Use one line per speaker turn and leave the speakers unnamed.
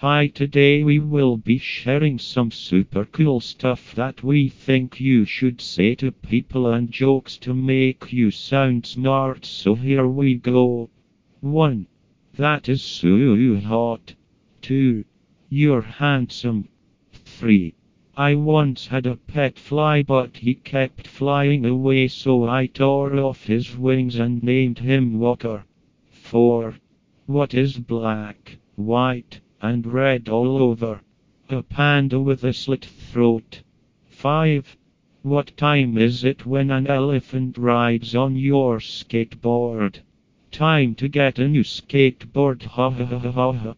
Hi, today we will be sharing some super cool stuff that we think you should say to people and jokes to make you sound smart. So here we go. 1. That is so hot. 2. You're handsome. 3. I once had a pet fly but he kept flying away so I tore off his wings and named him Walker. 4. What is black, white, and red all over. A panda with a slit throat. 5. What time is it when an elephant rides on your skateboard? Time to get a new skateboard. Ha ha ha ha ha.